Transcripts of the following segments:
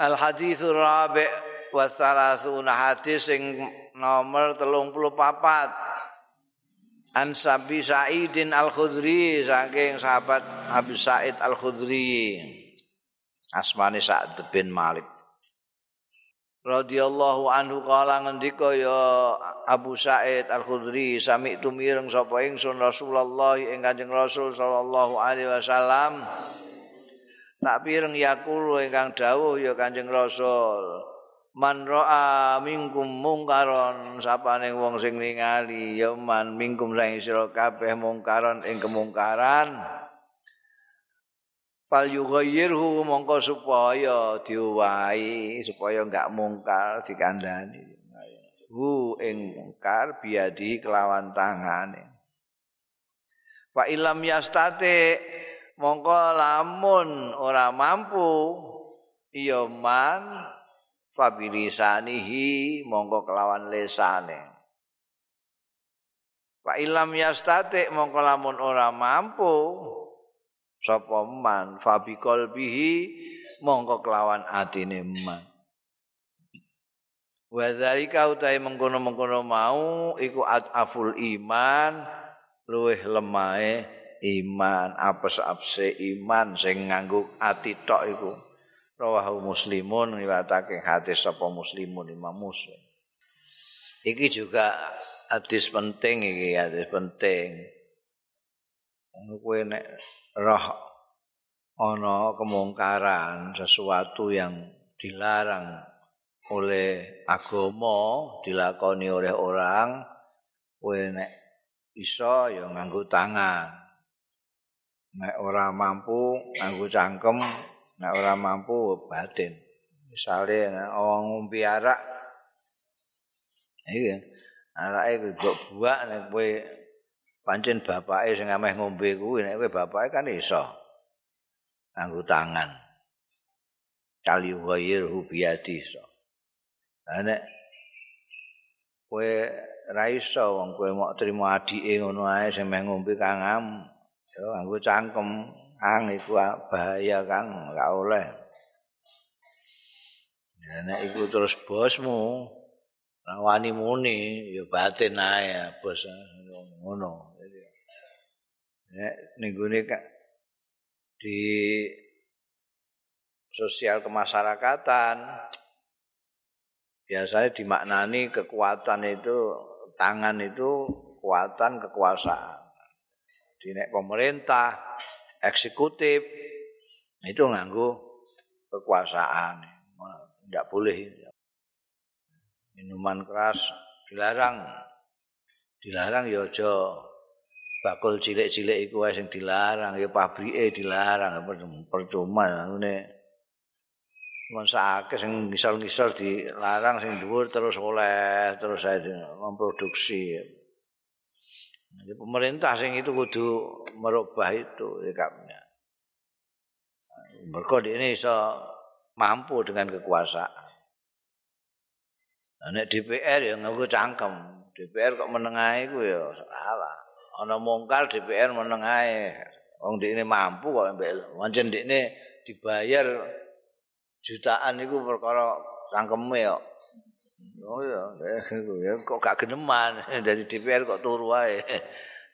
Al hadithur rabi wa hadis sing nomor 34 An Sabi Sa'idin Al-Khudri saking sahabat Abi Sa'id Al-Khudri. Asmane Sa'd bin Malik. Radhiyallahu anhu kala ngendika ya Abu Sa'id Al-Khudri sami tumireng sapa ingsun Rasulullah ing Kanjeng Rasul sallallahu alaihi wasallam tak pireng yakulu ingkang dawuh ya Kanjeng Rasul man ra'a minkum mungkaron sapane wong sing ningali ya man minkum sing sira kabeh mungkaron ing kemungkaran. Fal yughayyirhu mongko supaya diuwahi supaya enggak mungkar dikandani hu ing mungkar biadi kelawan tangane. Fa ilam yastate mongko lamun ora mampu iya man fabilisanihi mongko kelawan lesane. Fa ilam yastate mongko lamun ora mampu sapa man fabi qalbihi mongko kelawan atine man. Wa zalika utahe mengkono-mengkono mau iku aful iman luweh lemahe iman apes-apse iman sing nganggo ati tok iku. Rawahu muslimun riwayatake hadis sapa muslimun Imam Muslim. Iki juga hadis penting iki hadis penting. Kowe nek roh ana kemungkaran sesuatu yang dilarang oleh agama dilakoni oleh orang kowe nek iso ya nganggo tangan nek ora mampu nganggo cangkem nek ora mampu batin. Misale wong ngombe arak iki arake kok buak nek kowe pancen bapake sing ameh ngombe kuwi nek kowe bapake kan iso nganggo tangan. Kali wayir hubiati iso. Nek kowe ra iso wong kowe mok trimo adike ngono ae sing meh ngombe kangam ya nganggo cangkem. Ang iku bahaya kang gak oleh. Ya nek iku terus bosmu rawani muni ya batin ae bos. Ngono. Nek ning di sosial kemasyarakatan biasanya dimaknani kekuatan itu tangan itu kekuatan kekuasaan di nek pemerintah eksekutif itu nganggu kekuasaan. Tidak boleh. Minuman keras dilarang. Dilarang ya aja. Bakul cilik-cilik iku sing dilarang ya pabrike dilarang. Percuma ngene. Mosake sing ngisor-ngisor dilarang sing dhuwur terus oleh terus saya memproduksi Jadi pemerintah sing itu kudu merubah itu sikapnya. Mereka ini bisa mampu dengan kekuasaan. Nah, DPR ya nggak cangkem. DPR kok menengahi itu ya salah. Ono mongkar DPR menengahi. Wong di ini mampu kok ambil. Wancen di ini dibayar jutaan itu perkara cangkemnya ya. Oh ya, ya kok gak geneman dari DPR kok turu wae.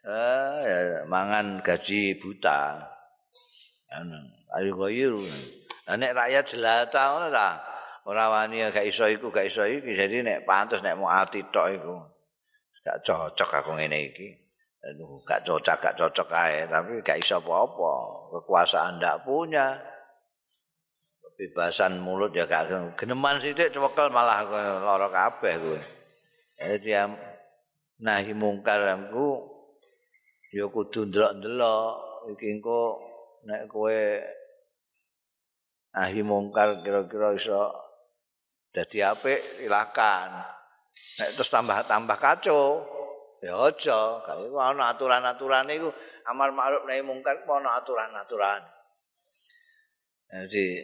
Ah, ya, mangan gaji buta. Anu, ayo goyur. Nek rakyat jelata ngono ta. Ora wani gak iso iku, gak iso iki. Jadi nek pantes nek mau ati tok iku. Gak cocok aku ngene iki. Aduh, gak cocok, gak cocok ae, tapi gak iso apa-apa. Kekuasaan ndak punya. Bebasan mulut ya gak geneman sithik cewekel malah lara kabeh kuwi. Jadi nahi mungkar aku ya kudu ndelok-ndelok iki engko nek kowe nahi mungkar kira-kira iso dadi apik silakan. Nek terus tambah-tambah kacau ya aja, gak ana aturan-aturane iku amar ma'ruf nahi mungkar ana aturan-aturan. Jadi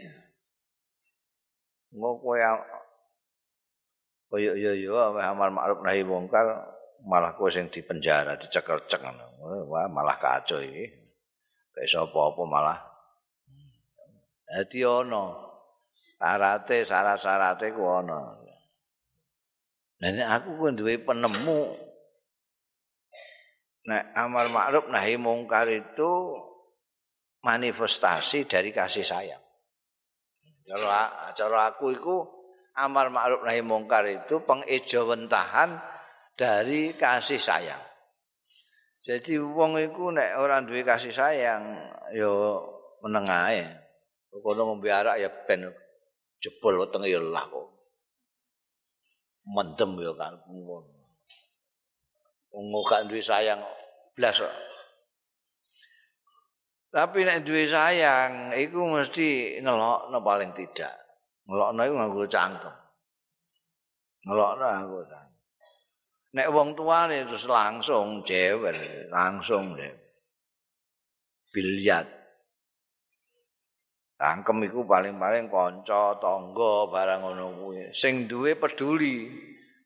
Engko kowe koyo yo yo amar ma'ruf nahi mungkar malah kowe sing dipenjara dicekel-cek Wah, malah kacau iki. Kayak sapa apa malah. Dadi ana Sarate, syarat-syarate ku ana. Nah, aku ku duwe penemu. Nek amar ma'ruf nahi mungkar itu manifestasi dari kasih sayang. Cara cara aku iku amar ma'ruf nahi mungkar itu pengejawentahan dari kasih sayang. Jadi wong iku nek ora duwe kasih sayang ya meneng ae. Kono ngombe arak ya ben jebol wetenge ya lah kok. Mendem ya kan. Wong gak duwe sayang blas. Tapi nek duwe sayang iku mesti ngelokno paling tidak. Ngelokno iku nganggo cangkem. Ngelokno aku cangkem. Nek wong tuane terus langsung jewer, langsung deh. Bilyat. Tangkem iku paling-paling kanca, tangga, barang ngono kuwi. Sing duwe peduli.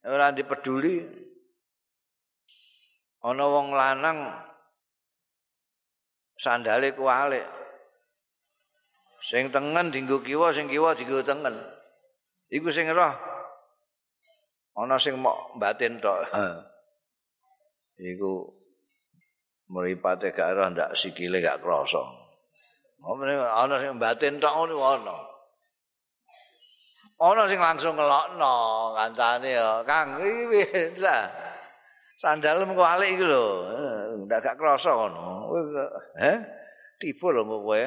Ora dipeduli. Ana wong lanang sandale kualik. Sing tengen dinggo kiwa, sing kiwa dinggo tengen. Iku sing roh. Ana sing mok batin tok. Iku mripate gak ora ndak sikile gak krasa. Ana sing batin tok ngono ana. Ana sing langsung ngelokno kancane ya. Kang iki lah. Sandalmu kok alik iki lho ndak gak krasa ngono. He tiba lho kowe.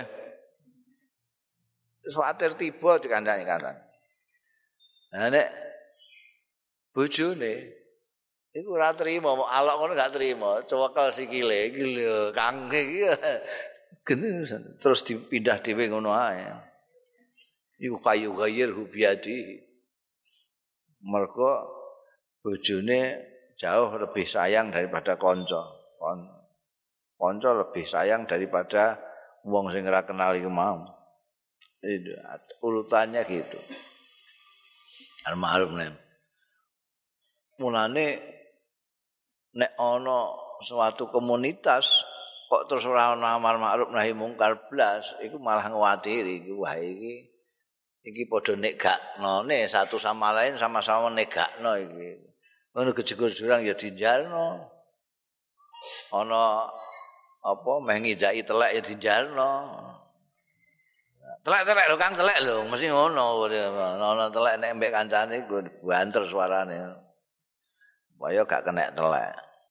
Suatir tiba dikandani kandang. Nah, nek bojone iku ora trima alok ngono gak trima. Cewekel sikile iki lho kang iki. Terus dipindah dhewe ngono ae. Iku kayu gayir hubiadi mergo bojone jauh lebih sayang daripada kanca kanca lebih sayang daripada wong sing ora kenal iku mau. Urutannya gitu. Al-ma'ruf mulane nek ana suatu komunitas kok terus ora ana amar ma'ruf nahi mungkar blas iku malah nguwatiri iki wah iki iki padha negakno. Ne satu sama lain sama-sama negakno iki. Ngono gejegur jurang ya dinjalno ana apa meh ngidaki telek ya dinjalno telek-telek lho Kang telek lho mesti ngono. Ana telek nek mbek kancane banter suarane. Supaya gak kena telek.